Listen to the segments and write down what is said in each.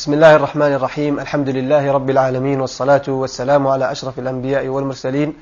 بسم الله الرحمن الرحيم الحمد لله رب العالمين والصلاة والسلام على أشرف الأنبياء والمرسلين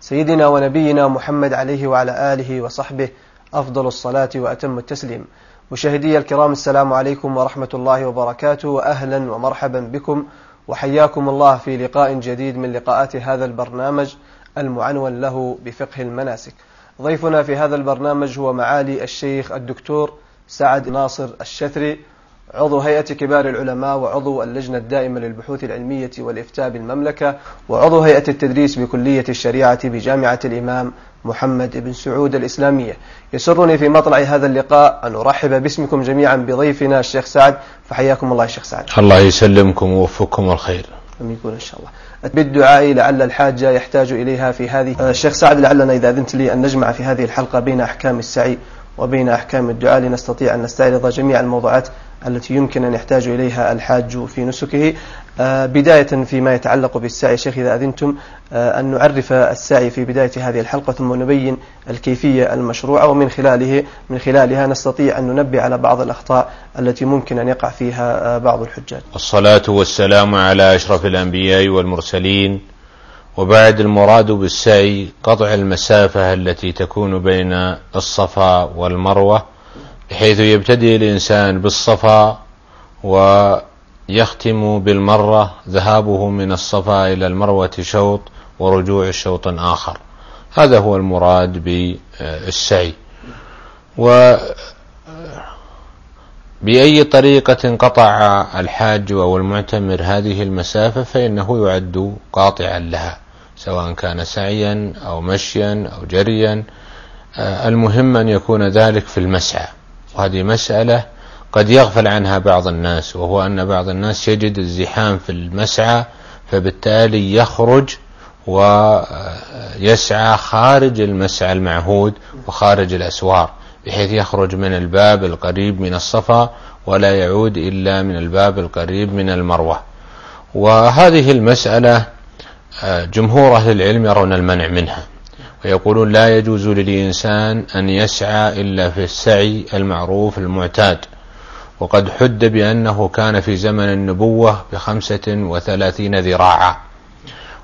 سيدنا ونبينا محمد عليه وعلى آله وصحبه أفضل الصلاة وأتم التسليم مشاهدي الكرام السلام عليكم ورحمة الله وبركاته وأهلا ومرحبا بكم وحياكم الله في لقاء جديد من لقاءات هذا البرنامج المعنون له بفقه المناسك ضيفنا في هذا البرنامج هو معالي الشيخ الدكتور سعد ناصر الشثري عضو هيئة كبار العلماء وعضو اللجنة الدائمة للبحوث العلمية والإفتاء بالمملكة وعضو هيئة التدريس بكلية الشريعة بجامعة الإمام محمد بن سعود الإسلامية. يسرني في مطلع هذا اللقاء أن أرحب باسمكم جميعا بضيفنا الشيخ سعد. فحياكم الله الشيخ سعد. الله يسلمكم ووفقكم الخير. يكون إن شاء الله. بالدعاء لعل الحاجة يحتاج إليها في هذه الشيخ سعد لعلنا إذا أذنت لي أن نجمع في هذه الحلقة بين أحكام السعي وبين أحكام الدعاء لنستطيع أن نستعرض جميع الموضوعات التي يمكن أن يحتاج إليها الحاج في نسكه. آه، بداية فيما يتعلق بالسعي شيخ إذا أذنتم آه، أن نعرف السعي في بداية هذه الحلقة ثم نبين الكيفية المشروعة ومن خلاله من خلالها نستطيع أن ننبه على بعض الأخطاء التي ممكن أن يقع فيها آه، بعض الحجاج. الصلاة والسلام على أشرف الأنبياء والمرسلين. وبعد المراد بالسعي قطع المسافة التي تكون بين الصفا والمروة. بحيث يبتدئ الإنسان بالصفا ويختم بالمرة ذهابه من الصفا إلى المروة شوط ورجوع شوط آخر. هذا هو المراد بالسعي. و بأي طريقة قطع الحاج أو المعتمر هذه المسافة فإنه يعد قاطعا لها سواء كان سعيا أو مشيا أو جريا. المهم أن يكون ذلك في المسعى. وهذه مسألة قد يغفل عنها بعض الناس وهو أن بعض الناس يجد الزحام في المسعى فبالتالي يخرج ويسعى خارج المسعى المعهود وخارج الأسوار بحيث يخرج من الباب القريب من الصفا ولا يعود إلا من الباب القريب من المروة. وهذه المسألة جمهور أهل العلم يرون المنع منها. ويقولون لا يجوز للإنسان أن يسعى إلا في السعي المعروف المعتاد. وقد حد بأنه كان في زمن النبوة بخمسة وثلاثين ذراعا.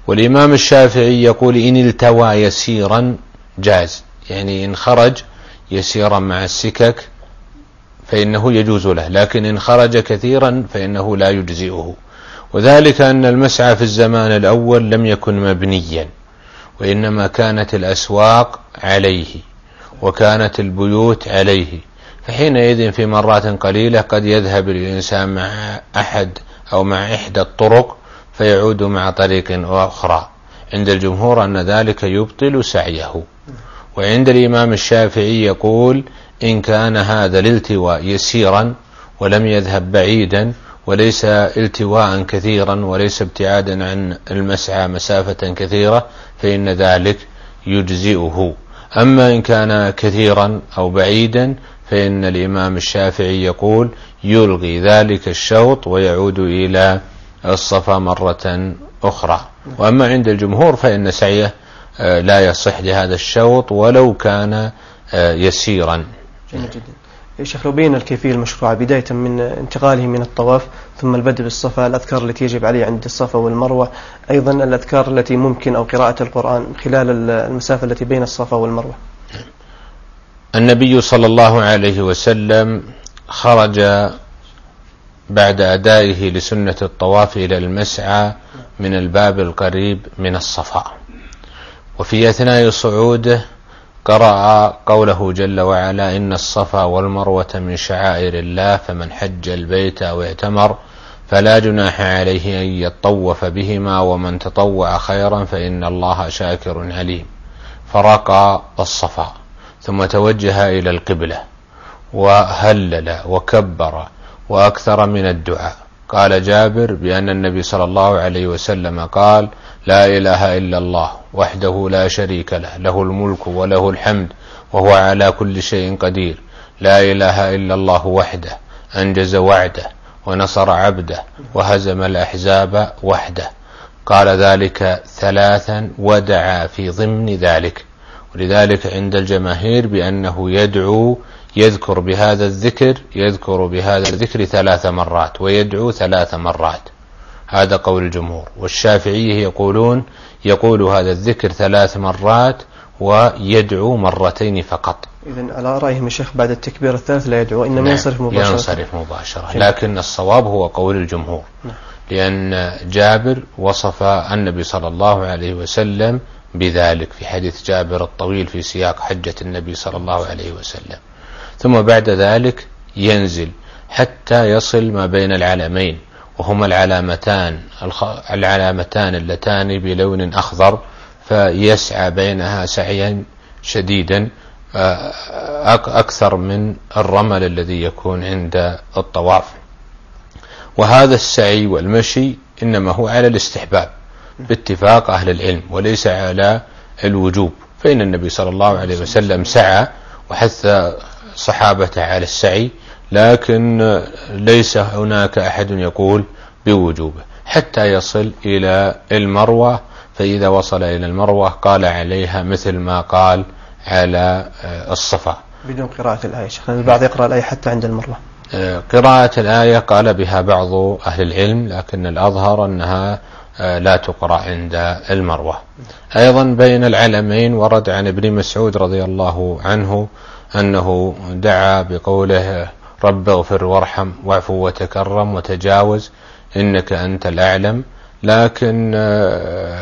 والإمام الشافعي يقول إن التوى يسيرا جاز. يعني إن خرج يسيرا مع السكك فإنه يجوز له. لكن إن خرج كثيرا فإنه لا يجزئه. وذلك أن المسعى في الزمان الأول لم يكن مبنيا. وإنما كانت الأسواق عليه وكانت البيوت عليه. فحينئذ في مرات قليلة قد يذهب الإنسان مع أحد أو مع إحدى الطرق فيعود مع طريق أخرى. عند الجمهور أن ذلك يبطل سعيه. وعند الإمام الشافعي يقول إن كان هذا الالتواء يسيرا ولم يذهب بعيدا وليس التواء كثيرا وليس ابتعادا عن المسعى مسافة كثيرة فإن ذلك يجزئه. أما إن كان كثيرا أو بعيدا فإن الإمام الشافعي يقول يلغي ذلك الشوط ويعود إلى الصفا مرة أخرى. وأما عند الجمهور فإن سعيه آه، لا يصح لهذا الشوط ولو كان آه، يسيرا. جميل جدا. شيخ لو بين الكيفية المشروعة بداية من انتقاله من الطواف ثم البدء بالصفا الأذكار التي يجب عليه عند الصفا والمروة أيضا الأذكار التي ممكن أو قراءة القرآن خلال المسافة التي بين الصفا والمروة. النبي صلى الله عليه وسلم خرج بعد أدائه لسنة الطواف إلى المسعى من الباب القريب من الصفا. وفي أثناء صعوده قرأ قوله جل وعلا إن الصفا والمروة من شعائر الله فمن حج البيت أو اعتمر فلا جناح عليه أن يطوف بهما ومن تطوع خيرا فإن الله شاكر عليم. فرقى الصفا ثم توجه إلى القبلة وهلل وكبر وأكثر من الدعاء قال جابر بأن النبي صلى الله عليه وسلم قال لا إله إلا الله وحده لا شريك له له الملك وله الحمد وهو على كل شيء قدير. لا إله إلا الله وحده أنجز وعده ونصر عبده وهزم الأحزاب وحده. قال ذلك ثلاثا ودعا في ضمن ذلك. ولذلك عند الجماهير بأنه يدعو يذكر بهذا الذكر يذكر بهذا الذكر ثلاث مرات ويدعو ثلاث مرات. هذا قول الجمهور. والشافعية يقولون يقول هذا الذكر ثلاث مرات ويدعو مرتين فقط. إذا على رأيهم الشيخ بعد التكبير الثالث لا يدعو إنما نعم ينصرف مباشرة. ينصرف مباشرة. لكن الصواب هو قول الجمهور. نعم. لأن جابر وصف النبي صلى الله عليه وسلم بذلك في حديث جابر الطويل في سياق حجة النبي صلى الله عليه وسلم. ثم بعد ذلك ينزل حتى يصل ما بين العلمين وهما العلامتان العلامتان اللتان بلون أخضر فيسعى بينها سعيا شديدا أكثر من الرمل الذي يكون عند الطواف. وهذا السعي والمشي إنما هو على الاستحباب باتفاق أهل العلم وليس على الوجوب. فإن النبي صلى الله عليه وسلم سعى وحث صحابته على السعي لكن ليس هناك أحد يقول بوجوبه. حتى يصل إلى المروة فإذا وصل إلى المروة قال عليها مثل ما قال على الصفا. بدون قراءة الآية شيخ البعض يقرأ الآية حتى عند المروة. قراءة الآية قال بها بعض أهل العلم لكن الأظهر أنها لا تقرأ عند المروة. أيضا بين العلمين ورد عن ابن مسعود رضي الله عنه أنه دعا بقوله رب اغفر وارحم واعف وتكرم وتجاوز إنك أنت الأعلم. لكن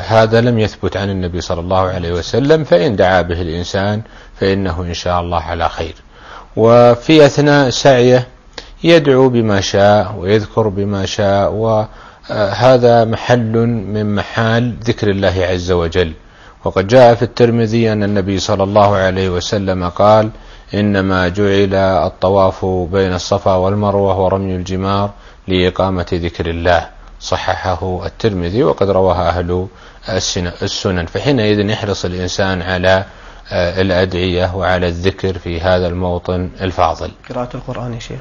هذا لم يثبت عن النبي صلى الله عليه وسلم فإن دعا به الإنسان فإنه إن شاء الله على خير. وفي أثناء سعيه يدعو بما شاء ويذكر بما شاء وهذا محل من محال ذكر الله عز وجل. وقد جاء في الترمذي أن النبي صلى الله عليه وسلم قال إنما جعل الطواف بين الصفا والمروة ورمي الجمار لإقامة ذكر الله. صححه الترمذي وقد رواها أهل السنن. فحينئذ يحرص الإنسان على الأدعية وعلى الذكر في هذا الموطن الفاضل. قراءة القرآن يا شيخ.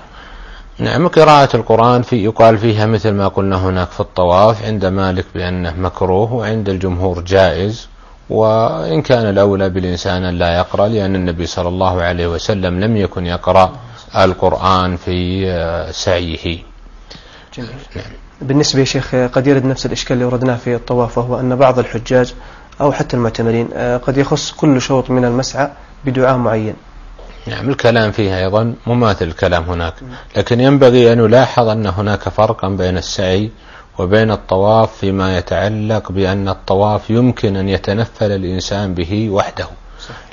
نعم قراءة القرآن في يقال فيها مثل ما قلنا هناك في الطواف عند مالك بأنه مكروه وعند الجمهور جائز. وإن كان الأولى بالإنسان أن لا يقرأ لأن النبي صلى الله عليه وسلم لم يكن يقرأ القرآن في سعيه جميل. نعم. بالنسبة يا شيخ قد يرد نفس الإشكال اللي وردناه في الطواف وهو أن بعض الحجاج أو حتى المعتمرين قد يخص كل شوط من المسعى بدعاء معين نعم الكلام فيها أيضا مماثل الكلام هناك لكن ينبغي أن نلاحظ أن هناك فرقا بين السعي وبين الطواف فيما يتعلق بأن الطواف يمكن أن يتنفل الإنسان به وحده.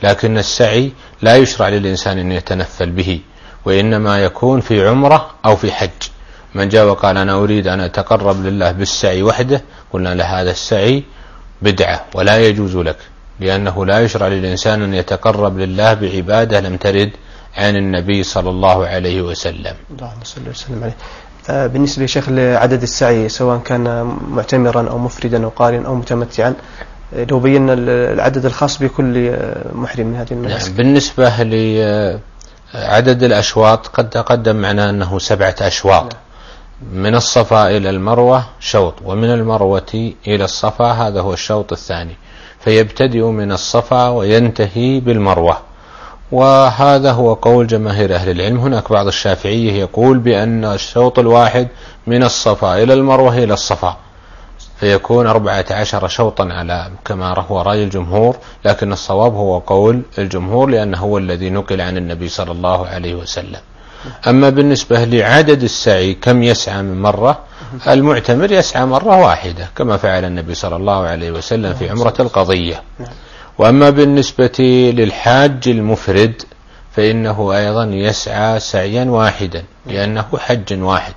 لكن السعي لا يشرع للإنسان أن يتنفل به وإنما يكون في عمرة أو في حج. من جاء وقال أنا أريد أن أتقرب لله بالسعي وحده قلنا له هذا السعي بدعة ولا يجوز لك لأنه لا يشرع للإنسان أن يتقرب لله بعبادة لم ترد عن النبي صلى الله عليه وسلم. اللهم صل وسلم عليه. بالنسبة يا شيخ لعدد السعي سواء كان معتمرا أو مفردا أو قارن أو متمتعا آه، لو بينا العدد الخاص بكل آه، محرم من هذه المناسك. نعم بالنسبة لعدد الأشواط قد تقدم معنا أنه سبعة أشواط. نعم. من الصفا إلى المروة شوط ومن المروة إلى الصفا هذا هو الشوط الثاني. فيبتدئ من الصفا وينتهي بالمروة. وهذا هو قول جماهير أهل العلم. هناك بعض الشافعية يقول بأن الشوط الواحد من الصفا إلى المروة إلى الصفا فيكون أربعة عشر شوطا على كما هو رأي الجمهور لكن الصواب هو قول الجمهور لأنه هو الذي نقل عن النبي صلى الله عليه وسلم. أما بالنسبة لعدد السعي كم يسعى من مرة؟ المعتمر يسعى مرة واحدة كما فعل النبي صلى الله عليه وسلم في عمرة القضية. وأما بالنسبة للحاج المفرد فإنه أيضا يسعى سعيا واحدا لأنه حج واحد.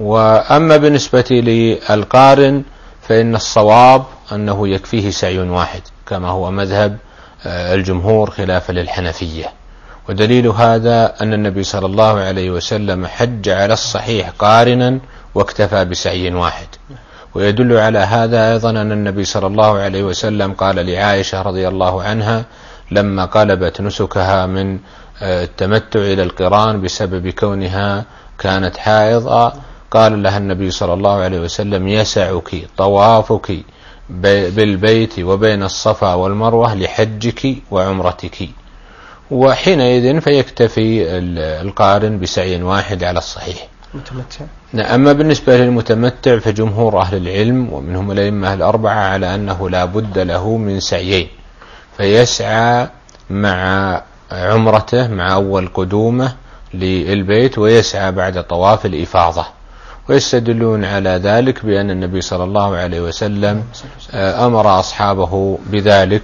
وأما بالنسبة للقارن فإن الصواب أنه يكفيه سعي واحد كما هو مذهب آه، الجمهور خلافا للحنفية. ودليل هذا أن النبي صلى الله عليه وسلم حج على الصحيح قارنا واكتفى بسعي واحد. ويدل على هذا أيضا أن النبي صلى الله عليه وسلم قال لعائشة رضي الله عنها لما قلبت نسكها من آه، التمتع إلى القرآن بسبب كونها كانت حائضة قال لها النبي صلى الله عليه وسلم يسعك طوافك بالبيت وبين الصفا والمروة لحجك وعمرتك. وحينئذ فيكتفي القارن بسعي واحد على الصحيح. متمتع. نعم أما بالنسبة للمتمتع فجمهور أهل العلم ومنهم الأئمة الأربعة على أنه لا بد له من سعيين فيسعى مع عمرته مع أول قدومه للبيت ويسعى بعد طواف الإفاضة. ويستدلون على ذلك بأن النبي صلى الله عليه وسلم آه، أمر أصحابه بذلك.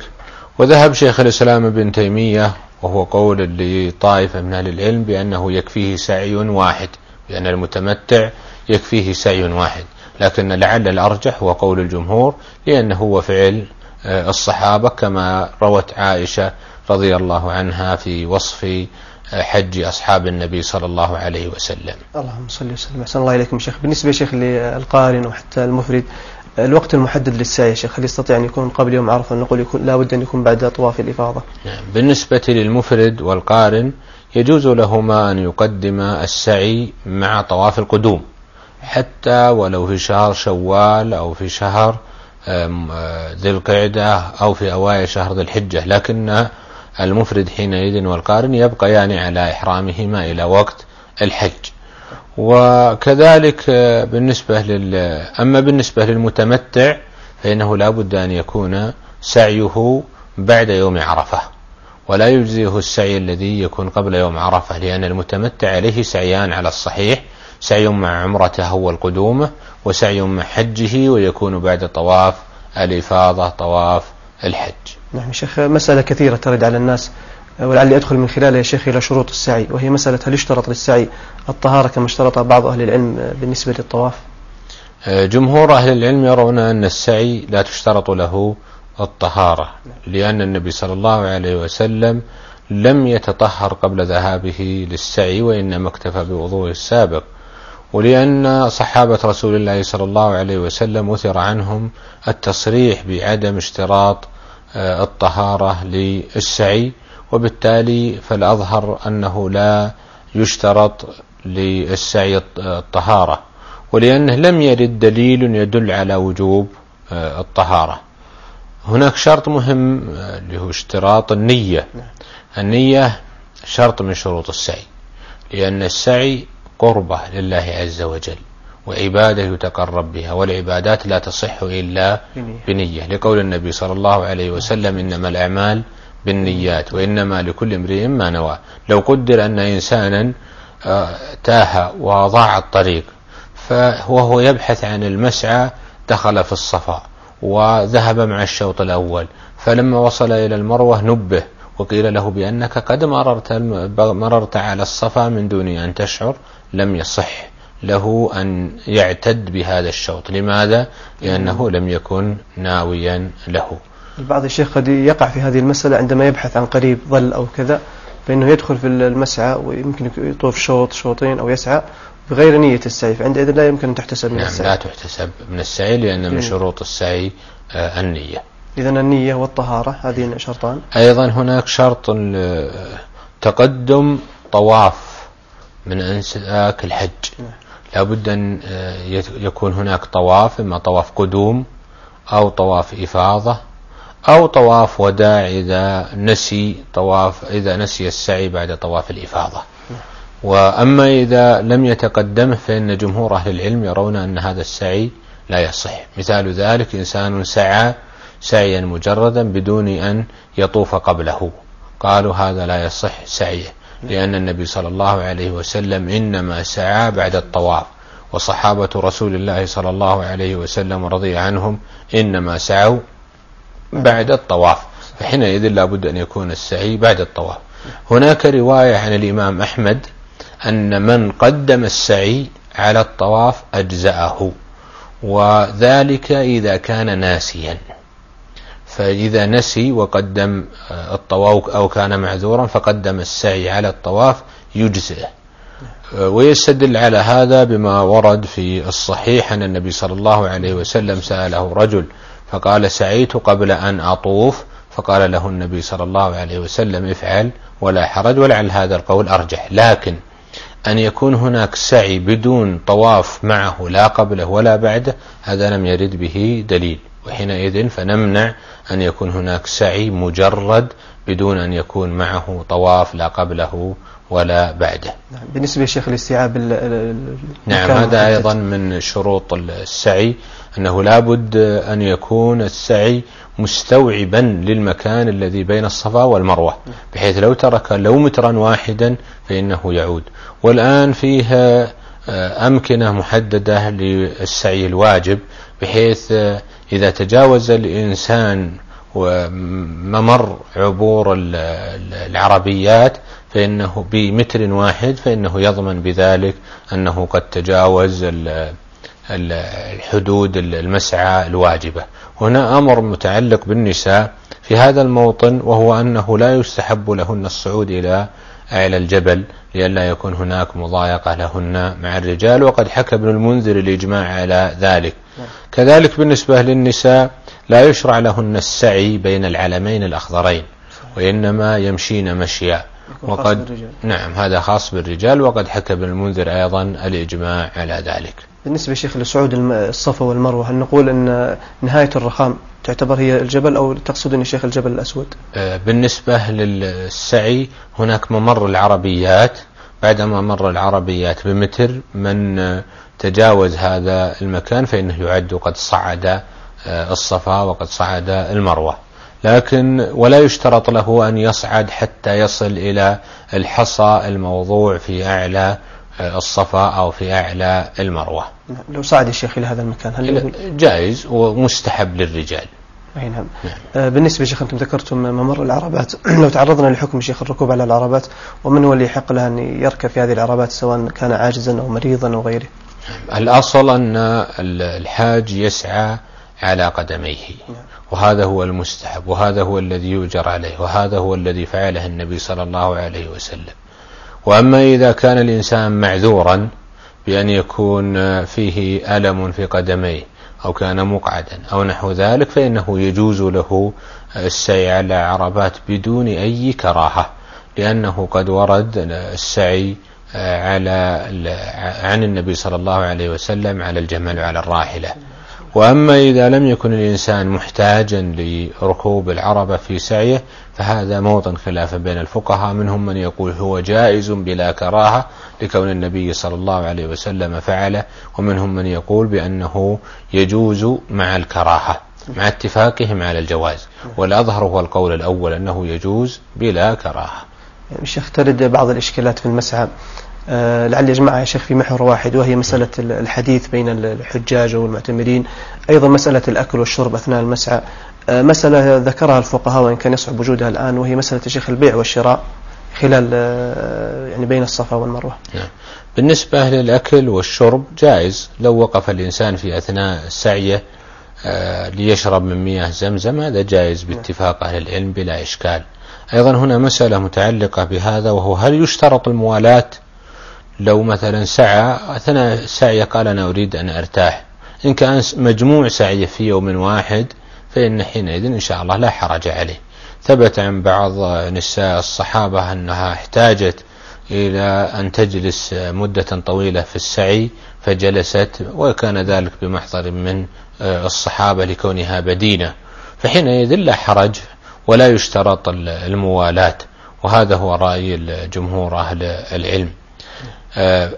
وذهب شيخ الإسلام ابن تيمية وهو قول لطائفة من أهل العلم بأنه يكفيه سعي واحد. بأن المتمتع يكفيه سعي واحد. لكن لعل الأرجح هو قول الجمهور لأنه هو فعل آه، الصحابة كما روت عائشة رضي الله عنها في وصف آه، حج أصحاب النبي صلى الله عليه وسلم. اللهم صل وسلم. أحسن الله إليكم شيخ. بالنسبة شيخ للقارن وحتى المفرد الوقت المحدد للسعي يا شيخ هل يستطيع أن يكون قبل يوم عرفة نقول يكون لا بد أن يكون بعد طواف الإفاضة؟ نعم. بالنسبة للمفرد والقارن يجوز لهما أن يقدم السعي مع طواف القدوم. حتى ولو في شهر شوال أو في شهر ذي القعدة أو في أوائل شهر ذي الحجة. لكن المفرد حينئذ والقارن يبقى يعني على إحرامهما إلى وقت الحج. وكذلك بالنسبة لل أما بالنسبة للمتمتع فإنه لا بد أن يكون سعيه بعد يوم عرفة. ولا يجزيه السعي الذي يكون قبل يوم عرفة لأن المتمتع عليه سعيان على الصحيح سعي مع عمرته أول قدومه وسعي مع حجه ويكون بعد طواف الإفاضة طواف الحج. نعم شيخ مسألة كثيرة ترد على الناس ولعلي أدخل من خلالها يا شيخ إلى شروط السعي وهي مسألة هل يشترط للسعي الطهارة كما اشترط بعض أهل العلم بالنسبة للطواف؟ جمهور أهل العلم يرون أن السعي لا تشترط له الطهارة لأن النبي صلى الله عليه وسلم لم يتطهر قبل ذهابه للسعي وإنما اكتفى بوضوءه السابق. ولأن صحابة رسول الله صلى الله عليه وسلم وثر عنهم التصريح بعدم اشتراط آه، الطهارة للسعي وبالتالي فالأظهر أنه لا يشترط للسعي الطهارة. ولأنه لم يرد دليل يدل على وجوب آه، الطهارة. هناك شرط مهم آه، اللي هو اشتراط النية. نعم. النية شرط من شروط السعي لأن السعي قربة لله عز وجل وعبادة يتقرب بها والعبادات لا تصح إلا بنية. لقول النبي صلى الله عليه وسلم إنما الأعمال بالنيات وإنما لكل امرئ ما نوى. لو قدر أن إنسانا آه، تاه وضاع الطريق فهو يبحث عن المسعى دخل في الصفا. وذهب مع الشوط الأول. فلما وصل إلى المروة نبه وقيل له بأنك قد مررت, مررت على الصفا من دون أن تشعر لم يصح له أن يعتد بهذا الشوط. لماذا؟ لأنه لم يكن ناويا له. البعض الشيخ قد يقع في هذه المسألة عندما يبحث عن قريب ظل أو كذا فإنه يدخل في المسعى ويمكن يطوف شوط شوطين أو يسعى بغير نية السعي فعندئذ لا يمكن أن تحتسب من نعم السعي لا تحتسب من السعي لأن من شروط السعي آه، النية. إذا النية والطهارة هذه شرطان. أيضا هناك شرط تقدم طواف من أنساك الحج. نعم. لابد أن آه، يكون هناك طواف إما طواف قدوم أو طواف إفاضة أو طواف وداع إذا نسي طواف إذا نسي السعي بعد طواف الإفاضة. وأما إذا لم يتقدمه فإن جمهور أهل العلم يرون أن هذا السعي لا يصح. مثال ذلك إنسان سعى سعيا مجردا بدون أن يطوف قبله. قالوا هذا لا يصح سعيه لأن النبي صلى الله عليه وسلم إنما سعى بعد الطواف. وصحابة رسول الله صلى الله عليه وسلم رضي عنهم إنما سعوا بعد الطواف. فحينئذ لابد أن يكون السعي بعد الطواف. هناك رواية عن الإمام أحمد أن من قدم السعي على الطواف أجزأه وذلك إذا كان ناسيا. فإذا نسي وقدم الطواف أو كان معذورا فقدم السعي على الطواف يجزئه. ويستدل على هذا بما ورد في الصحيح أن النبي صلى الله عليه وسلم سأله رجل فقال سعيت قبل أن أطوف. فقال له النبي صلى الله عليه وسلم افعل ولا حرج ولعل هذا القول أرجح. لكن أن يكون هناك سعي بدون طواف معه لا قبله ولا بعده هذا لم يرد به دليل. وحينئذ فنمنع أن يكون هناك سعي مجرد بدون أن يكون معه طواف لا قبله ولا بعده. نعم. بالنسبة لشيخ الاستيعاب نعم هذا أيضا من شروط السعي أنه لابد أن يكون السعي مستوعبا للمكان الذي بين الصفا والمروة بحيث لو ترك لو مترا واحدا فإنه يعود. والآن فيها آه، أمكنة محددة للسعي الواجب بحيث آه، إذا تجاوز الإنسان وممر عبور العربيات فإنه بمتر واحد فإنه يضمن بذلك أنه قد تجاوز الحدود المسعى الواجبة. هنا أمر متعلق بالنساء في هذا الموطن وهو أنه لا يستحب لهن الصعود إلى أعلى الجبل لئلا يكون هناك مضايقة لهن مع الرجال وقد حكى ابن المنذر الإجماع على ذلك. كذلك بالنسبة للنساء لا يشرع لهن السعي بين العلمين الأخضرين وإنما يمشين مشيا. وقد نعم هذا خاص بالرجال وقد حكى ابن المنذر أيضا الإجماع على ذلك. بالنسبة شيخ لصعود الصفا والمروة هل نقول أن نهاية الرخام تعتبر هي الجبل أو تقصد أن شيخ الجبل الأسود؟ آه، بالنسبة للسعي هناك ممر العربيات. بعدما مر العربيات بمتر من تجاوز هذا المكان فإنه يعد قد صعد آه، الصفا وقد صعد المروة. لكن ولا يشترط له أن يصعد حتى يصل إلى الحصى الموضوع في أعلى آه، الصفا أو في أعلى المروة لو صعد الشيخ إلى هذا المكان هل جائز ومستحب للرجال أي نعم. نعم. آه بالنسبة شيخ أنتم ذكرتم ممر العربات لو تعرضنا لحكم شيخ الركوب على العربات ومن هو اللي يحق له أن يركب في هذه العربات سواء كان عاجزا أو مريضا أو غيره الأصل أن الحاج يسعى على قدميه نعم. وهذا هو المستحب وهذا هو الذي يؤجر عليه وهذا هو الذي فعله النبي صلى الله عليه وسلم. وأما إذا كان الإنسان معذورا بأن يكون فيه ألم في قدميه أو كان مقعدا أو نحو ذلك فإنه يجوز له السعي على عربات بدون أي كراهة لأنه قد ورد السعي على عن النبي صلى الله عليه وسلم على الجمل وعلى الراحلة. وأما إذا لم يكن الإنسان محتاجا لركوب العربة في سعيه فهذا موطن خلاف بين الفقهاء منهم من يقول هو جائز بلا كراهة لكون النبي صلى الله عليه وسلم فعله ومنهم من يقول بأنه يجوز مع الكراهة مع اتفاقهم على الجواز. والأظهر هو القول الأول أنه يجوز بلا كراهة. الشيخ ترد بعض الإشكالات في المسعى آه لعل يجمعها يا شيخ في محور واحد وهي مسألة الحديث بين الحجاج والمعتمرين أيضا مسألة الأكل والشرب أثناء المسعى آه مسألة ذكرها الفقهاء وإن كان يصعب وجودها الآن وهي مسألة شيخ البيع والشراء خلال آه يعني بين الصفا والمروة نعم. بالنسبة للأكل والشرب جائز لو وقف الإنسان في أثناء السعية ليشرب من مياه زمزم هذا جائز نعم. باتفاق أهل العلم بلا إشكال أيضا هنا مسألة متعلقة بهذا وهو هل يشترط الموالاة لو مثلا سعى أثناء السعي قال أنا أريد أن أرتاح. إن كان مجموع سعي في يوم واحد فإن حينئذ إن شاء الله لا حرج عليه. ثبت عن بعض نساء الصحابة أنها احتاجت إلى أن تجلس مدة طويلة في السعي فجلست وكان ذلك بمحضر من الصحابة لكونها بدينة. فحينئذ لا حرج ولا يشترط الموالاة وهذا هو رأي الجمهور أهل العلم. آه،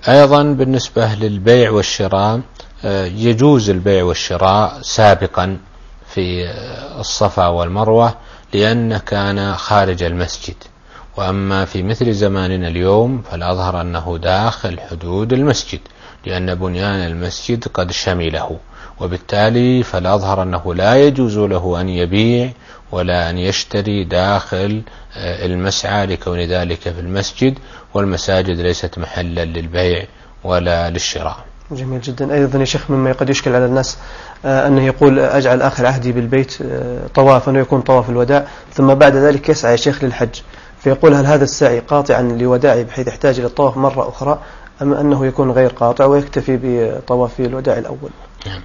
أيضا بالنسبة للبيع والشراء آه، يجوز البيع والشراء سابقا في الصفا والمروة لأنه كان خارج المسجد. وأما في مثل زماننا اليوم فالأظهر أنه داخل حدود المسجد لأن بنيان المسجد قد شمله. وبالتالي فالأظهر أنه لا يجوز له أن يبيع ولا أن يشتري داخل آه، المسعى لكون ذلك في المسجد والمساجد ليست محلا للبيع ولا للشراء. جميل جدا. أيضا يا شيخ مما قد يشكل على الناس آه، أنه يقول أجعل آخر عهدي بالبيت آه، طوافا ويكون طواف الوداع ثم بعد ذلك يسعى يا شيخ للحج. فيقول هل هذا السعي قاطعا لوداعي بحيث يحتاج إلى الطواف مرة أخرى أم أنه يكون غير قاطع ويكتفي بطواف الوداع الأول؟ نعم.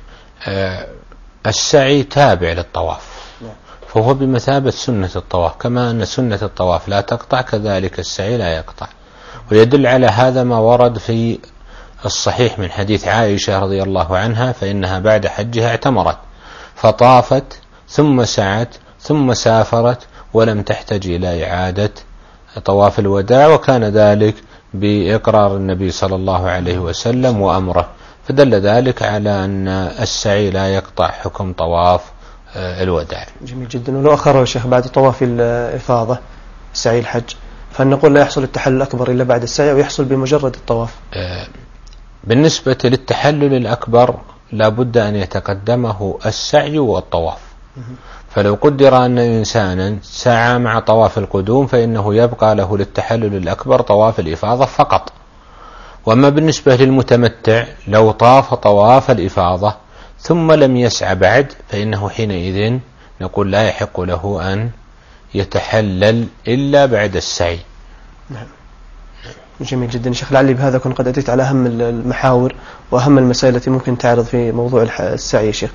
السعي تابع للطواف. فهو بمثابة سنة الطواف كما أن سنة الطواف لا تقطع كذلك السعي لا يقطع. ويدل على هذا ما ورد في الصحيح من حديث عائشة رضي الله عنها فإنها بعد حجها اعتمرت فطافت ثم سعت ثم سافرت ولم تحتج إلى إعادة طواف الوداع وكان ذلك بإقرار النبي صلى الله عليه وسلم وأمره. فدل ذلك على أن السعي لا يقطع حكم طواف الوداع. جميل جدا. ولو أخره الشيخ بعد طواف الإفاضة سعي الحج فنقول لا يحصل التحلل الأكبر إلا بعد السعي ويحصل بمجرد الطواف. آه، بالنسبة للتحلل الأكبر لا بد أن يتقدمه السعي والطواف. فلو قدر أن إنسانا سعى مع طواف القدوم فإنه يبقى له للتحلل الأكبر طواف الإفاضة فقط. وأما بالنسبة للمتمتع لو طاف طواف الإفاضة ثم لم يسعى بعد فإنه حينئذ نقول لا يحق له أن يتحلل إلا بعد السعي. نعم. جميل جدا. شيخ لعلي بهذا كنت قد أتيت على أهم المحاور وأهم المسائل التي ممكن تعرض في موضوع السعي يا شيخ.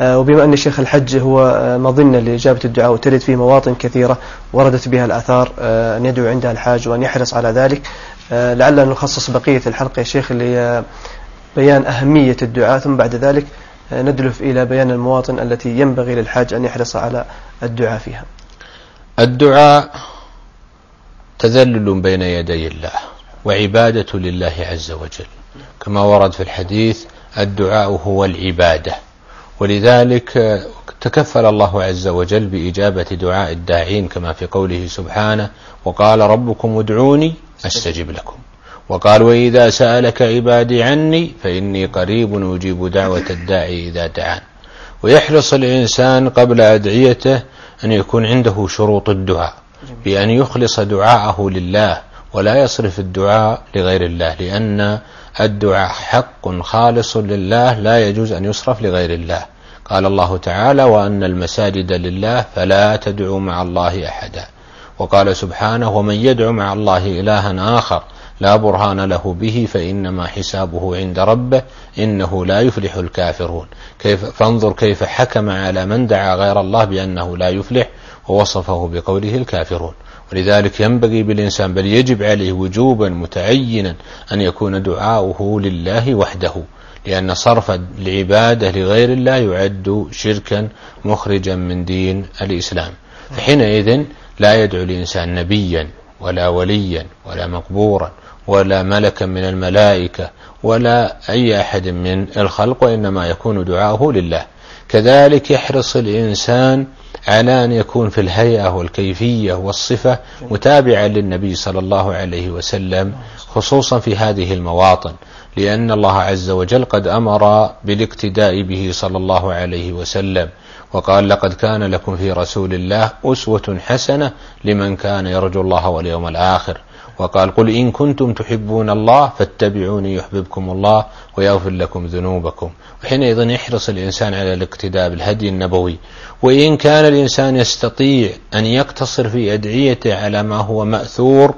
آه، وبما أن شيخ الحج هو آه، مظنة لإجابة الدعاء وترد في مواطن كثيرة وردت بها الآثار آه، أن يدعو عندها الحاج وأن يحرص على ذلك. لعلنا نخصص بقية الحلقة يا شيخ لبيان أهمية الدعاء ثم بعد ذلك ندلف إلى بيان المواطن التي ينبغي للحاج أن يحرص على الدعاء فيها. الدعاء تذلل بين يدي الله وعبادة لله عز وجل. كما ورد في الحديث الدعاء هو العبادة. ولذلك تكفل الله عز وجل بإجابة دعاء الداعين كما في قوله سبحانه وقال ربكم ادعوني أستجب لكم. وقال وإذا سألك عبادي عني فإني قريب أجيب دعوة الداعي إذا دعان. ويحرص الإنسان قبل أدعيته أن يكون عنده شروط الدعاء بأن يخلص دعاءه لله ولا يصرف الدعاء لغير الله لأن الدعاء حق خالص لله لا يجوز أن يصرف لغير الله. قال الله تعالى وأن المساجد لله فلا تدعوا مع الله أحدا وقال سبحانه ومن يدعو مع الله إلها آخر لا برهان له به فإنما حسابه عند ربه إنه لا يفلح الكافرون. كيف فانظر كيف حكم على من دعا غير الله بأنه لا يفلح ووصفه بقوله الكافرون. ولذلك ينبغي بالإنسان بل يجب عليه وجوبا متعينا أن يكون دعاؤه لله وحده لأن صرف العبادة لغير الله يعد شركا مخرجا من دين الإسلام. فحينئذ لا يدعو الإنسان نبيا ولا وليا ولا مقبورا ولا ملكا من الملائكة ولا أي أحد من الخلق وإنما يكون دعاؤه لله. كذلك يحرص الإنسان على أن يكون في الهيئة والكيفية والصفة متابعا للنبي صلى الله عليه وسلم خصوصا في هذه المواطن لأن الله عز وجل قد أمر بالاقتداء به صلى الله عليه وسلم وقال لقد كان لكم في رسول الله أسوة حسنة لمن كان يرجو الله واليوم الآخر وقال قل إن كنتم تحبون الله فاتبعوني يحببكم الله ويغفر لكم ذنوبكم. وحينئذ يحرص الإنسان على الاقتداء بالهدي النبوي. وإن كان الإنسان يستطيع أن يقتصر في أدعيته على ما هو مأثور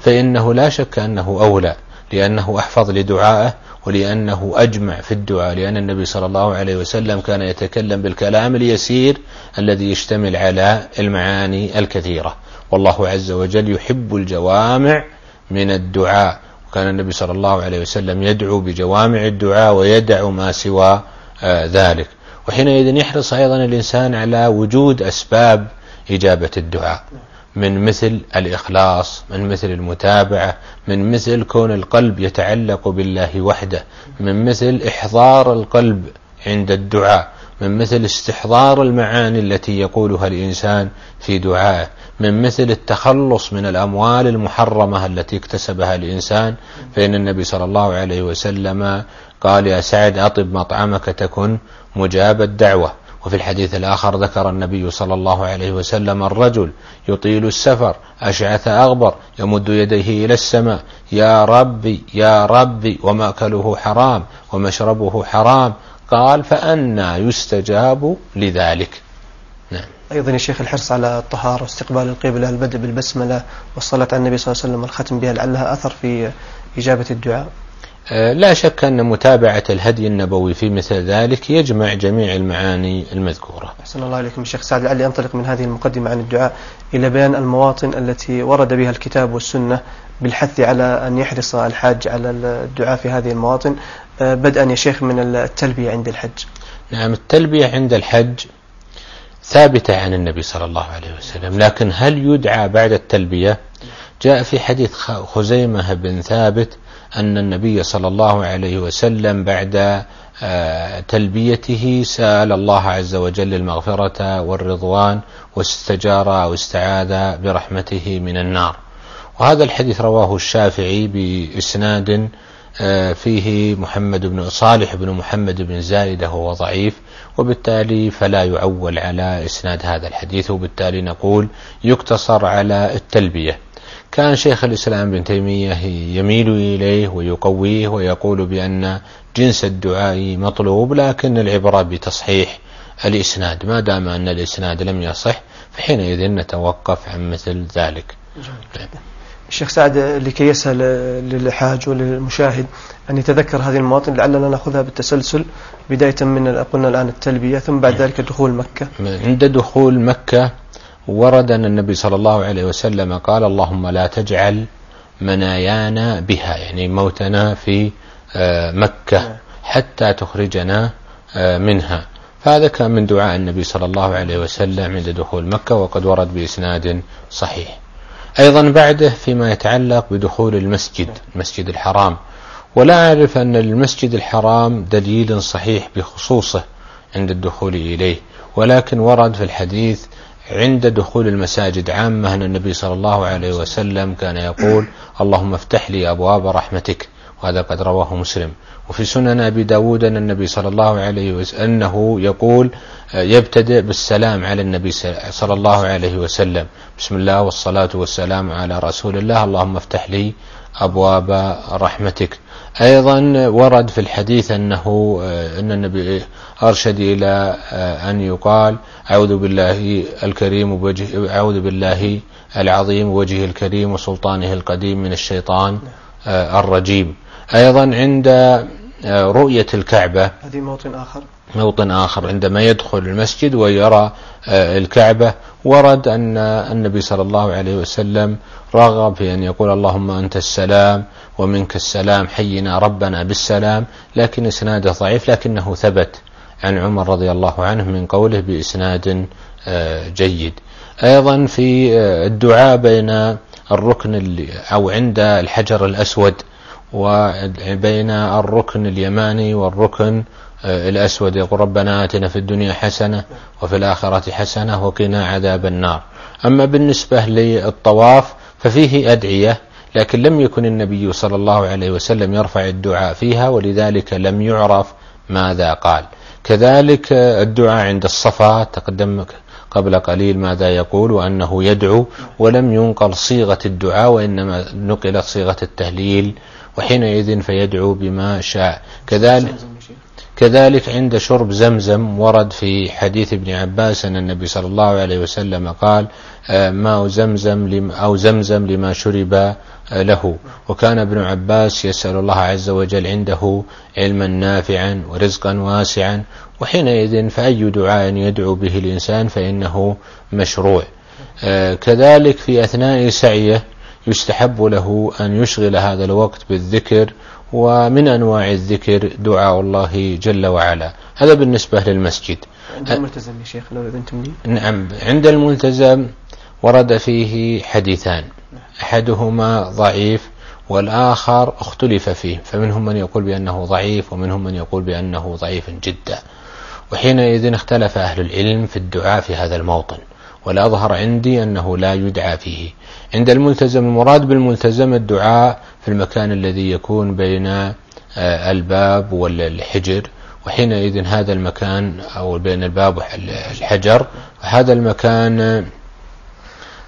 فإنه لا شك أنه أولى لأنه أحفظ لدعائه ولأنه أجمع في الدعاء. لأن النبي صلى الله عليه وسلم كان يتكلم بالكلام اليسير الذي يشتمل على المعاني الكثيرة. والله عز وجل يحب الجوامع من الدعاء. وكان النبي صلى الله عليه وسلم يدعو بجوامع الدعاء ويدع ما سوى آه، ذلك. وحينئذ يحرص أيضا الإنسان على وجود أسباب إجابة الدعاء. من مثل الإخلاص من مثل المتابعة من مثل كون القلب يتعلق بالله وحده من مثل إحضار القلب عند الدعاء. من مثل استحضار المعاني التي يقولها الإنسان في دعائه من مثل التخلص من الأموال المحرمة التي اكتسبها الإنسان. فإن النبي صلى الله عليه وسلم قال يا سعد أطب مطعمك تكن مجاب الدعوة. وفي الحديث الآخر ذكر النبي صلى الله عليه وسلم الرجل يطيل السفر أشعث أغبر يمد يديه إلى السماء يا ربي يا ربي ومأكله حرام ومشربه حرام قال فأنا يستجاب لذلك. نعم. أيضا يا شيخ الحرص على الطهارة واستقبال القبلة البدء بالبسملة والصلاة على النبي صلى الله عليه وسلم والختم بها لعلها أثر في إجابة الدعاء. آه، لا شك أن متابعة الهدي النبوي في مثل ذلك يجمع جميع المعاني المذكورة. أحسن الله عليكم الشيخ سعد لعلي أنطلق من هذه المقدمة عن الدعاء إلى بيان المواطن التي ورد بها الكتاب والسنة بالحث على أن يحرص الحاج على الدعاء في هذه المواطن. بدءا يا شيخ من التلبية عند الحج. نعم التلبية عند الحج ثابتة عن النبي صلى الله عليه وسلم لكن هل يدعى بعد التلبية؟ جاء في حديث خزيمة بن ثابت أن النبي صلى الله عليه وسلم بعد آه، تلبيته سأل الله عز وجل المغفرة والرضوان واستجار أو استعاذ برحمته من النار. وهذا الحديث رواه الشافعي بإسناد فيه محمد بن صالح بن محمد بن زايدة وهو ضعيف وبالتالي فلا يعول على إسناد هذا الحديث وبالتالي نقول يقتصر على التلبية. كان شيخ الإسلام ابن تيمية يميل إليه ويقويه ويقول بأن جنس الدعاء مطلوب لكن العبرة بتصحيح الإسناد. ما دام أن الإسناد لم يصح فحينئذ نتوقف عن مثل ذلك. الشيخ سعد لكي يسهل للحاج وللمشاهد أن يتذكر هذه المواطن لعلنا نأخذها بالتسلسل بداية من قلنا الآن التلبية ثم بعد ذلك دخول مكة. عند دخول مكة ورد أن النبي صلى الله عليه وسلم قال اللهم لا تجعل منايانا بها. يعني موتنا في آه، مكة حتى تخرجنا آه، منها. فهذا كان من دعاء النبي صلى الله عليه وسلم عند دخول مكة وقد ورد بإسناد صحيح. أيضا بعده فيما يتعلق بدخول المسجد المسجد الحرام. ولا أعرف أن المسجد الحرام دليل صحيح بخصوصه عند الدخول إليه. ولكن ورد في الحديث عند دخول المساجد عامة أن النبي صلى الله عليه وسلم كان يقول اللهم افتح لي أبواب رحمتك. وهذا قد رواه مسلم. وفي سنن أبي داود أن النبي صلى الله عليه وسلم أنه يقول يبتدئ بالسلام على النبي صلى الله عليه وسلم. بسم الله والصلاة والسلام على رسول الله. اللهم افتح لي أبواب رحمتك. أيضا ورد في الحديث أنه أن النبي أرشد إلى أن يقال أعوذ بالله الكريم وجه أعوذ بالله العظيم وجهه الكريم وسلطانه القديم من الشيطان الرجيم. أيضا عند رؤية الكعبة. هذه موطن آخر. موطن آخر عندما يدخل المسجد ويرى الكعبة ورد أن النبي صلى الله عليه وسلم رغب في أن يقول اللهم أنت السلام ومنك السلام حينا ربنا بالسلام لكن إسناده ضعيف لكنه ثبت عن عمر رضي الله عنه من قوله بإسناد آه، جيد. أيضا في آه، الدعاء بين الركن أو عند الحجر الأسود وبين الركن اليماني والركن آه، الأسود يقول ربنا آتنا في الدنيا حسنة وفي الآخرة حسنة وقنا عذاب النار. أما بالنسبة للطواف ففيه أدعية لكن لم يكن النبي صلى الله عليه وسلم يرفع الدعاء فيها ولذلك لم يعرف ماذا قال. كذلك الدعاء عند الصفا تقدم قبل قليل ماذا يقول وأنه يدعو ولم ينقل صيغة الدعاء وإنما نقلت صيغة التهليل. وحينئذ فيدعو بما شاء. كذلك كذلك عند شرب زمزم ورد في حديث ابن عباس أن النبي صلى الله عليه وسلم قال آه، ماء زمزم أو زمزم لما شرب آه، له. وكان ابن عباس يسأل الله عز وجل عنده علما نافعا ورزقا واسعا. وحينئذ فأي دعاء يدعو به الإنسان فإنه مشروع. آه، كذلك في أثناء سعيه يستحب له أن يشغل هذا الوقت بالذكر ومن أنواع الذكر دعاء الله جل وعلا. هذا بالنسبة للمسجد. عند الملتزم يا شيخ لو أذنتم لي. نعم عند الملتزم ورد فيه حديثان. أحدهما ضعيف والآخر اختلف فيه فمنهم من يقول بأنه ضعيف ومنهم من يقول بأنه ضعيف جدا. وحينئذ اختلف أهل العلم في الدعاء في هذا الموطن. والأظهر عندي أنه لا يدعى فيه. عند الملتزم المراد بالملتزم الدعاء في المكان الذي يكون بين آه، الباب والحجر وحينئذ هذا المكان أو بين الباب والحجر. هذا المكان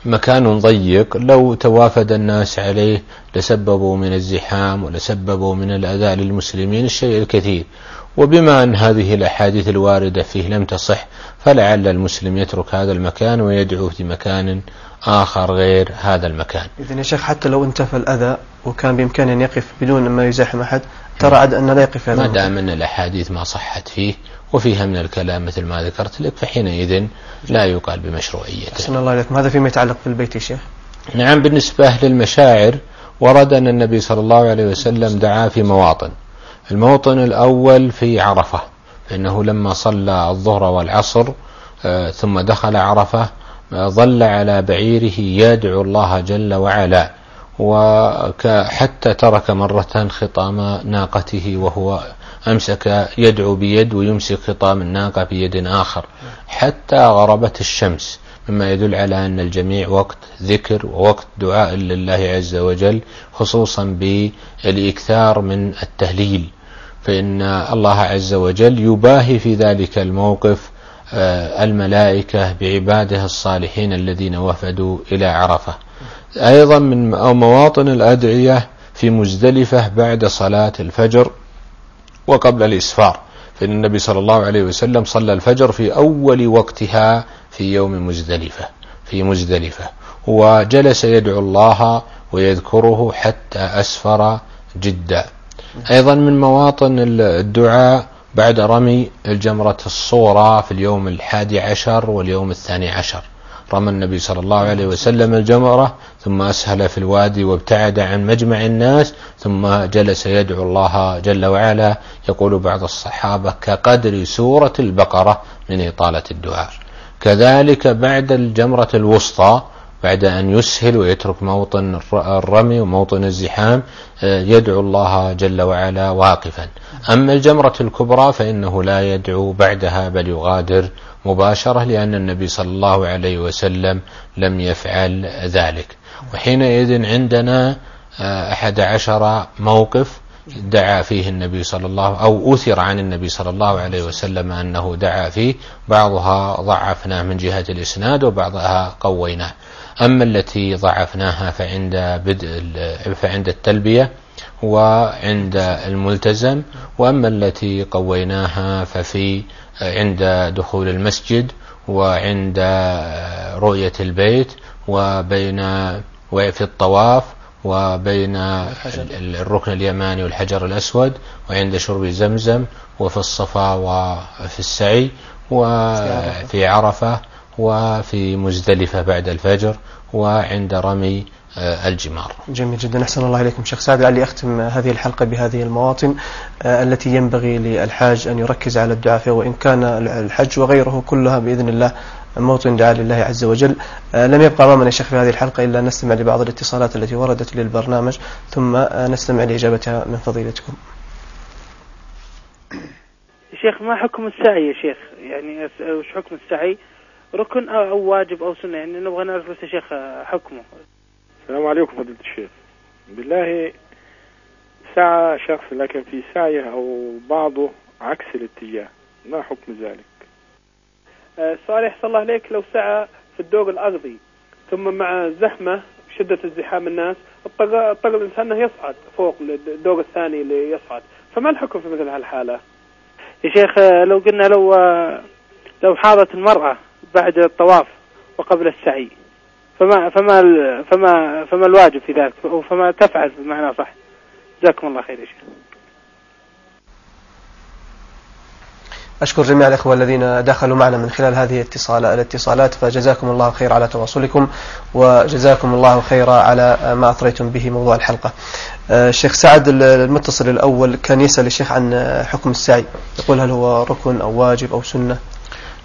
مكان ضيق. لو توافد الناس عليه لسببوا من الزحام ولسببوا من الأذى للمسلمين الشيء الكثير. وبما أن هذه الأحاديث الواردة فيه لم تصح فلعل المسلم يترك هذا المكان ويدعو في مكان آخر غير هذا المكان. إذن يا شيخ حتى لو انتفى الأذى وكان بإمكانه أن يقف بدون ما يزاحم أحد ترى عد أن لا يقف هذا ما دام أن الأحاديث ما صحت فيه وفيها من الكلام مثل ما ذكرت لك فحينئذ لا يقال بمشروعيته. أحسن الله عليكم هذا فيما يتعلق بالبيت يا شيخ. نعم بالنسبة للمشاعر ورد أن النبي صلى الله عليه وسلم دعا في مواطن. الموطن الأول في عرفة فإنه لما صلى الظهر والعصر آه، ثم دخل عرفة آه، ظل على بعيره يدعو الله جل وعلا وحتى ترك مرة خطام ناقته وهو أمسك يدعو بيد ويمسك خطام الناقة بيد آخر حتى غربت الشمس مما يدل على أن الجميع وقت ذكر ووقت دعاء لله عز وجل خصوصا بالإكثار من التهليل. فإن الله عز وجل يباهي في ذلك الموقف آه، الملائكة بعباده الصالحين الذين وفدوا إلى عرفة. أيضا من مواطن الأدعية في مزدلفة بعد صلاة الفجر وقبل الإسفار. فإن النبي صلى الله عليه وسلم صلى الفجر في أول وقتها في يوم مزدلفة في مزدلفة. وجلس يدعو الله ويذكره حتى أسفر جدا. أيضا من مواطن الدعاء بعد رمي الجمرة الصورة في اليوم الحادي عشر واليوم الثاني عشر. رمى النبي صلى الله عليه وسلم الجمرة ثم أسهل في الوادي وابتعد عن مجمع الناس ثم جلس يدعو الله جل وعلا. يقول بعض الصحابة كقدر سورة البقرة من إطالة الدعاء. كذلك بعد الجمرة الوسطى بعد أن يسهل ويترك موطن الرمي وموطن الزحام آه، يدعو الله جل وعلا واقفا. أما الجمرة الكبرى فإنه لا يدعو بعدها بل يغادر مباشرة لأن النبي صلى الله عليه وسلم لم يفعل ذلك. وحينئذ عندنا آه، أحد عشر موقف دعا فيه النبي صلى الله أو أثر عن النبي صلى الله عليه وسلم أنه دعا فيه. بعضها ضعفناه من جهة الإسناد وبعضها قويناه أما التي ضعفناها فعند بدء فعند التلبية وعند الملتزم وأما التي قويناها ففي عند دخول المسجد وعند رؤية البيت وبين وفي الطواف وبين الركن اليماني والحجر الأسود وعند شرب زمزم وفي الصفا وفي السعي وفي عرفة. وفي مزدلفة بعد الفجر وعند رمي آه، الجمار. جميل جدا. أحسن الله إليكم شيخ سعد. لعلي أختم هذه الحلقة بهذه المواطن آه، التي ينبغي للحاج أن يركز على الدعاء فيها وإن كان الحج وغيره كلها بإذن الله موطن دعاء لله عز وجل. آه، لم يبقى أمامنا يا شيخ في هذه الحلقة إلا نستمع لبعض الاتصالات التي وردت للبرنامج ثم نستمع لإجابتها من فضيلتكم. شيخ ما حكم السعي يا شيخ؟ يعني وش حكم السعي؟ ركن أو واجب أو سنة. يعني نبغى نعرف بس يا شيخ حكمه. السلام عليكم فضيلة الشيخ. بالله سعى شخص لكن في سعيه أو بعضه عكس الاتجاه. ما حكم ذلك؟ السؤال يحصل الله عليك. لو سعى في الدوق الأرضي ثم مع زحمة شدة ازدحام الناس اضطر الإنسان أنه يصعد فوق الدوق الثاني اللي يصعد. فما الحكم في مثل هالحالة؟ يا شيخ لو قلنا لو لو حاضت المرأة بعد الطواف وقبل السعي. فما فما فما فما الواجب في ذلك فما تفعل بمعنى صح. جزاكم الله خير يا شيخ. أشكر جميع الإخوة الذين دخلوا معنا من خلال هذه الاتصالات فجزاكم الله خير على تواصلكم وجزاكم الله خيرا على ما أثريتم به موضوع الحلقة. الشيخ سعد المتصل الأول كان يسأل الشيخ عن حكم السعي. يقول هل هو ركن أو واجب أو سنة؟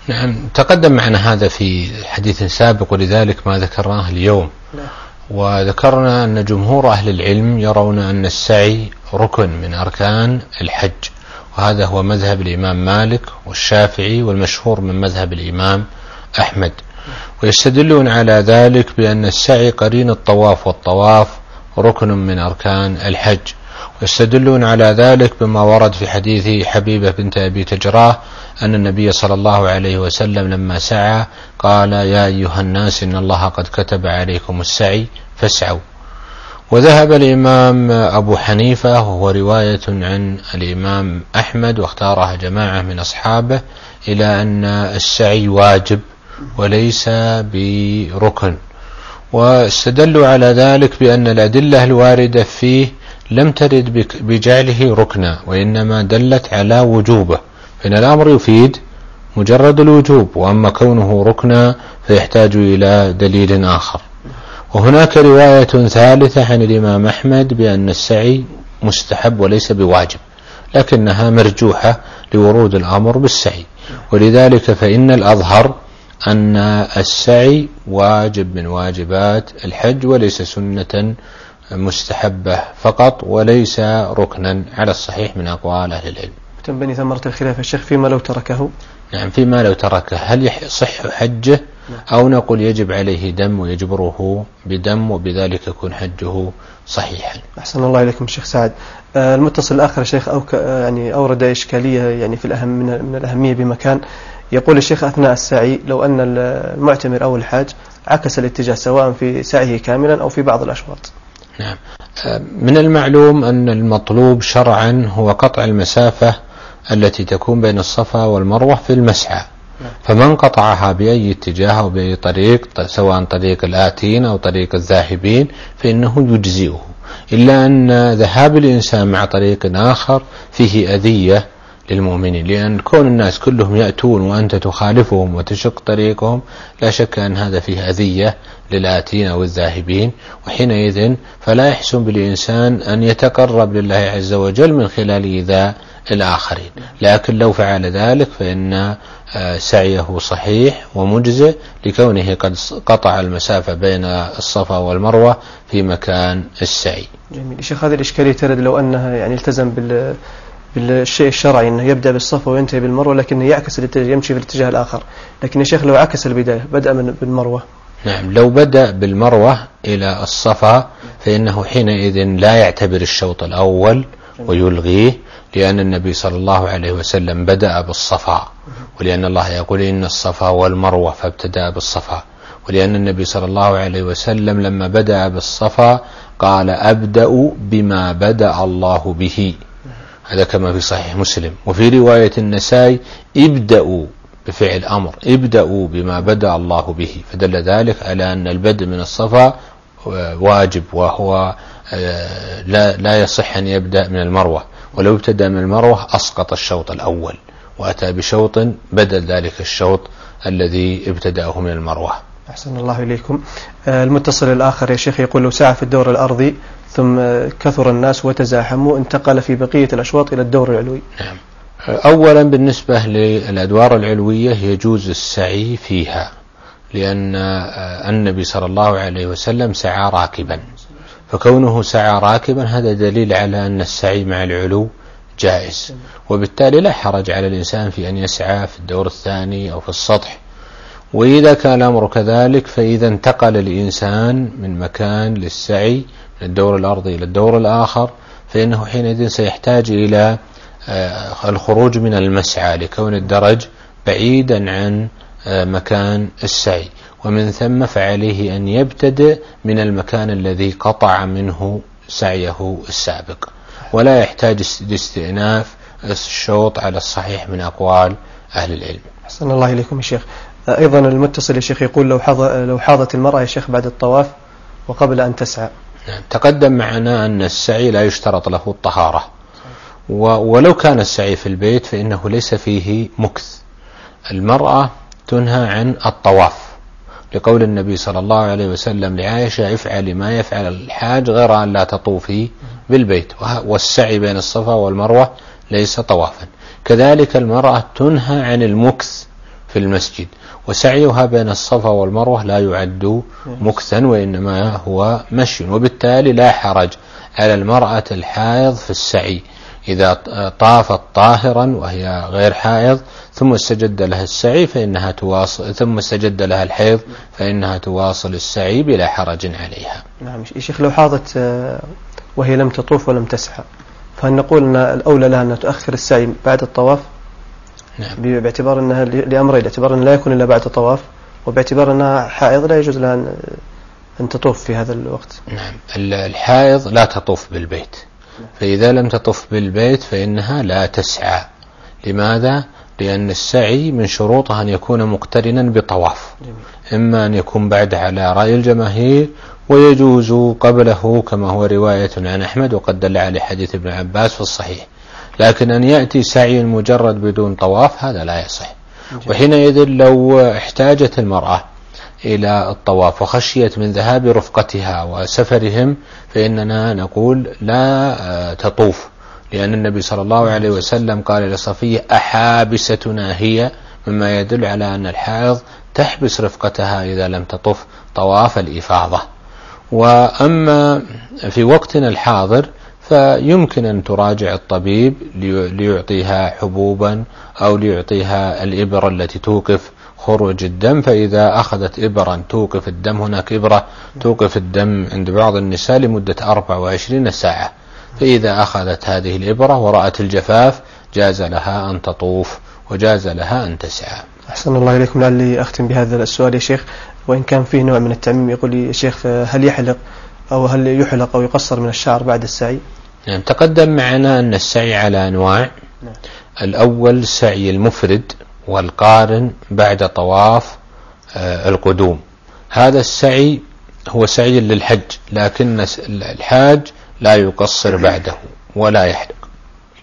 نعم تقدم معنا هذا في حديث سابق ولذلك ما ذكرناه اليوم. نعم. وذكرنا أن جمهور أهل العلم يرون أن السعي ركن من أركان الحج. وهذا هو مذهب الإمام مالك والشافعي والمشهور من مذهب الإمام أحمد. ويستدلون على ذلك بأن السعي قرين الطواف والطواف ركن من أركان الحج. ويستدلون على ذلك بما ورد في حديث حبيبة بنت أبي تجراه أن النبي صلى الله عليه وسلم لما سعى قال يا أيها الناس إن الله قد كتب عليكم السعي فاسعوا. وذهب الإمام أبو حنيفة وهو رواية عن الإمام أحمد واختارها جماعة من أصحابه إلى أن السعي واجب وليس بركن. واستدلوا على ذلك بأن الأدلة الواردة فيه لم ترد بجعله ركنا وإنما دلت على وجوبه. فإن الأمر يفيد مجرد الوجوب وأما كونه ركنا فيحتاج إلى دليل آخر. وهناك رواية ثالثة عن الإمام أحمد بأن السعي مستحب وليس بواجب لكنها مرجوحة لورود الأمر بالسعي. ولذلك فإن الأظهر أن السعي واجب من واجبات الحج وليس سنة مستحبة فقط وليس ركنا على الصحيح من أقوال أهل العلم. تنبني ثمرة الخلاف الشيخ فيما لو تركه. نعم فيما لو تركه. هل يصح حجه أو نقول يجب عليه دم ويجبره بدم وبذلك يكون حجه صحيحا؟ أحسن الله إليكم شيخ سعد. آه، المتصل الآخر شيخ أو يعني أورد إشكالية يعني في الأهم من الأهمية بمكان. يقول الشيخ أثناء السعي لو أن المعتمر أو الحاج عكس الاتجاه سواء في سعيه كاملا أو في بعض الأشواط. نعم من المعلوم أن المطلوب شرعا هو قطع المسافة التي تكون بين الصفا والمروة في المسعى. فمن قطعها بأي اتجاه أو بأي طريق سواء طريق الآتين أو طريق الذاهبين فإنه يجزئه إلا أن ذهاب الإنسان مع طريق آخر فيه أذية للمؤمنين لأن كون الناس كلهم يأتون وأنت تخالفهم وتشق طريقهم لا شك أن هذا فيه أذية للآتين أو الذاهبين وحينئذ فلا يحسن بالإنسان أن يتقرب لله عز وجل من خلال إيذاء الآخرين. لكن لو فعل ذلك فإن آه، سعيه صحيح ومجزئ لكونه قد قطع المسافة بين الصفا والمروة في مكان السعي. جميل. شيخ هذه الإشكالية ترد لو أنها يعني التزم بال بالشيء الشرعي إنه يبدأ بالصفا وينتهي بالمروة لكنه يعكس الاتجاه يمشي في الاتجاه الآخر. لكن يا شيخ لو عكس البداية بدأ من بالمروة. نعم لو بدأ بالمروة إلى الصفا فإنه حينئذ لا يعتبر الشوط الأول ويلغيه لأن النبي صلى الله عليه وسلم بدأ بالصفا. ولأن الله يقول إن الصفا والمروة فابتدأ بالصفا. ولأن النبي صلى الله عليه وسلم لما بدأ بالصفا قال أبدأ بما بدأ الله به. هذا كما في صحيح مسلم. وفي رواية النسائي ابدأوا بفعل أمر ابدأوا بما بدأ الله به. فدل ذلك على أن البدء من الصفا واجب وهو آه، لا لا يصح أن يبدأ من المروة. ولو ابتدأ من المروة أسقط الشوط الأول وأتى بشوط بدل ذلك الشوط الذي ابتدأه من المروة. أحسن الله إليكم. آه، المتصل الآخر يا شيخ يقول لو سعى في الدور الأرضي. ثم كثر الناس وتزاحموا انتقل في بقية الأشواط إلى الدور العلوي. نعم. أولا بالنسبة للأدوار العلوية يجوز السعي فيها لأن النبي صلى الله عليه وسلم سعى راكبا. فكونه سعى راكبا هذا دليل على أن السعي مع العلو جائز. وبالتالي لا حرج على الإنسان في أن يسعى في الدور الثاني أو في السطح. وإذا كان الأمر كذلك فإذا انتقل الإنسان من مكان للسعي الدور الأرضي إلى الدور الآخر فإنه حينئذ سيحتاج إلى آه، الخروج من المسعى لكون الدرج بعيدا عن آه، مكان السعي. ومن ثم فعليه أن يبتدئ من المكان الذي قطع منه سعيه السابق. ولا يحتاج لاستئناف الشوط على الصحيح من أقوال أهل العلم. حسن الله إليكم يا شيخ. أيضا المتصل يا شيخ يقول لو حاض لو حاضت المرأة يا شيخ بعد الطواف وقبل أن تسعى. نعم. تقدم معنا أن السعي لا يشترط له الطهارة. ولو كان السعي في البيت فإنه ليس فيه مكث. المرأة تنهى عن الطواف. لقول النبي صلى الله عليه وسلم لعائشة افعلي ما يفعل الحاج غير أن لا تطوفي بالبيت. والسعي بين الصفا والمروة ليس طوافا. كذلك المرأة تنهى عن المكث في المسجد. وسعيها بين الصفا والمروة لا يعد مكثا وإنما هو مشي. وبالتالي لا حرج على المرأة الحائض في السعي. إذا طافت طاهرا وهي غير حائض ثم استجد لها السعي فإنها تواصل ثم استجد لها الحيض فإنها تواصل السعي بلا حرج عليها. نعم. يا شيخ لو حاضت آه، وهي لم تطوف ولم تسعى فهل نقول أن الأولى لها أن تؤخر السعي بعد الطواف؟ نعم. باعتبار أنها لأمرين باعتبار أنه لا يكون إلا بعد الطواف وباعتبار أنها حائض لا يجوز لها أن تطوف في هذا الوقت. نعم. الحائض لا تطوف بالبيت. فإذا لم تطف بالبيت فإنها لا تسعى. لماذا؟ لأن السعي من شروطها أن يكون مقترنا بطواف. إما أن يكون بعد على رأي الجماهير ويجوز قبله كما هو رواية عن أحمد وقد دل عليه حديث ابن عباس في الصحيح. لكن أن يأتي سعي مجرد بدون طواف هذا لا يصح. وحينئذ لو احتاجت المرأة إلى الطواف وخشيت من ذهاب رفقتها وسفرهم فإننا نقول لا تطوف. لأن النبي صلى الله عليه وسلم قال لصفية أحابستنا هي مما يدل على أن الحائض تحبس رفقتها إذا لم تطف طواف الإفاضة. وأما في وقتنا الحاضر فيمكن أن تراجع الطبيب ليعطيها حبوبا أو ليعطيها الإبرة التي توقف خروج الدم. فإذا أخذت إبرا توقف الدم هناك إبرة توقف الدم عند بعض النساء لمدة 24 ساعة. فإذا أخذت هذه الإبرة ورأت الجفاف جاز لها أن تطوف وجاز لها أن تسعى. أحسن الله إليكم. لعلي أختم بهذا السؤال يا شيخ. وإن كان فيه نوع من التعميم يقول لي يا شيخ هل يحلق؟ أو هل يحلق أو يقصر من الشعر بعد السعي؟ نعم تقدم معنا أن السعي على أنواع. نعم. الأول سعي المفرد والقارن بعد طواف آه، القدوم. هذا السعي هو سعي للحج لكن الحاج لا يقصر بعده ولا يحلق.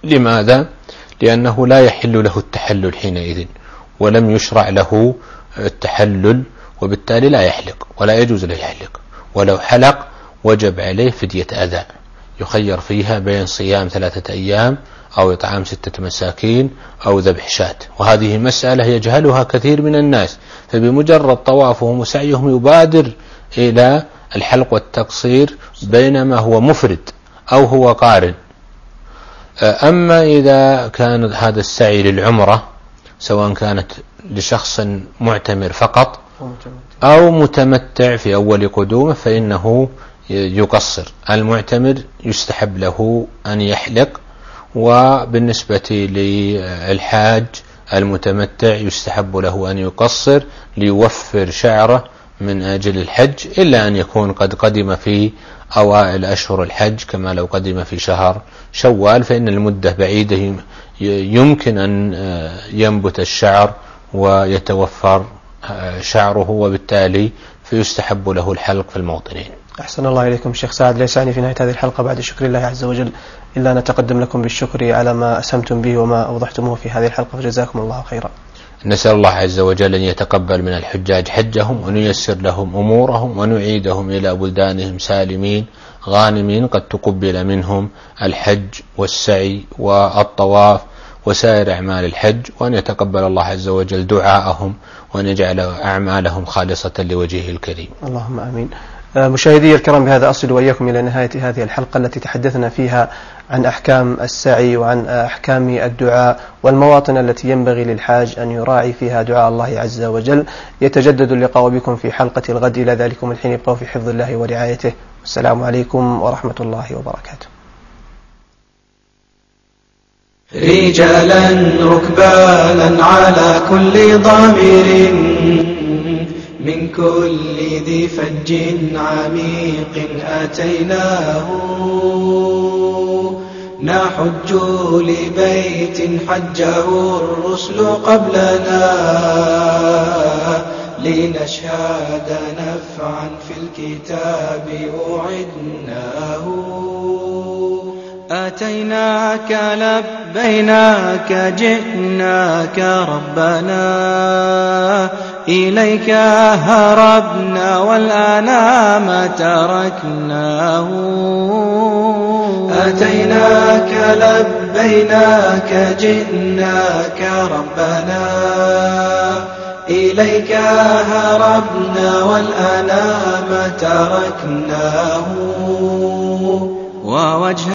لماذا؟ لأنه لا يحل له التحلل حينئذ ولم يشرع له التحلل وبالتالي لا يحلق ولا يجوز له يحلق. ولو حلق وجب عليه فدية أذى. يخير فيها بين صيام ثلاثة أيام أو إطعام ستة مساكين أو ذبح شاة. وهذه مسألة يجهلها كثير من الناس. فبمجرد طوافهم وسعيهم يبادر إلى الحلق والتقصير بينما هو مفرد أو هو قارن. أما إذا كان هذا السعي للعمرة سواء كانت لشخص معتمر فقط أو متمتع في أول قدومه فإنه يقصر. المعتمر يستحب له أن يحلق وبالنسبة للحاج المتمتع يستحب له أن يقصر ليوفر شعره من أجل الحج إلا أن يكون قد قدم في أوائل أشهر الحج كما لو قدم في شهر شوال فإن المدة بعيدة يمكن أن ينبت الشعر ويتوفر شعره وبالتالي فيستحب له الحلق في الموطنين. أحسن الله إليكم شيخ سعد ليس عني في نهاية هذه الحلقة بعد شكر الله عز وجل إلا نتقدم لكم بالشكر على ما أسهمتم به وما أوضحتموه في هذه الحلقة فجزاكم الله خيرا. نسأل الله عز وجل أن يتقبل من الحجاج حجهم وأن ييسر لهم أمورهم وأن يعيدهم إلى بلدانهم سالمين غانمين قد تقبل منهم الحج والسعي والطواف وسائر أعمال الحج وأن يتقبل الله عز وجل دعاءهم وأن يجعل أعمالهم خالصة لوجهه الكريم. اللهم آمين. مشاهدي الكرام بهذا أصل وإياكم إلى نهاية هذه الحلقة التي تحدثنا فيها عن أحكام السعي وعن أحكام الدعاء والمواطن التي ينبغي للحاج أن يراعي فيها دعاء الله عز وجل. يتجدد اللقاء بكم في حلقة الغد. إلى ذلكم الحين ابقوا في حفظ الله ورعايته. والسلام عليكم ورحمة الله وبركاته. رجالا ركبانا على كل ضامر. من كل ذي فج عميق أتيناه. نحج لبيت حجه الرسل قبلنا لنشهد نفعا في الكتاب أعدناه أتيناك لبيناك جئناك ربنا إليك هربنا والآنام تركناه. أتيناك لبيناك جئناك ربنا إليك هربنا والأنام تركناه. ووجه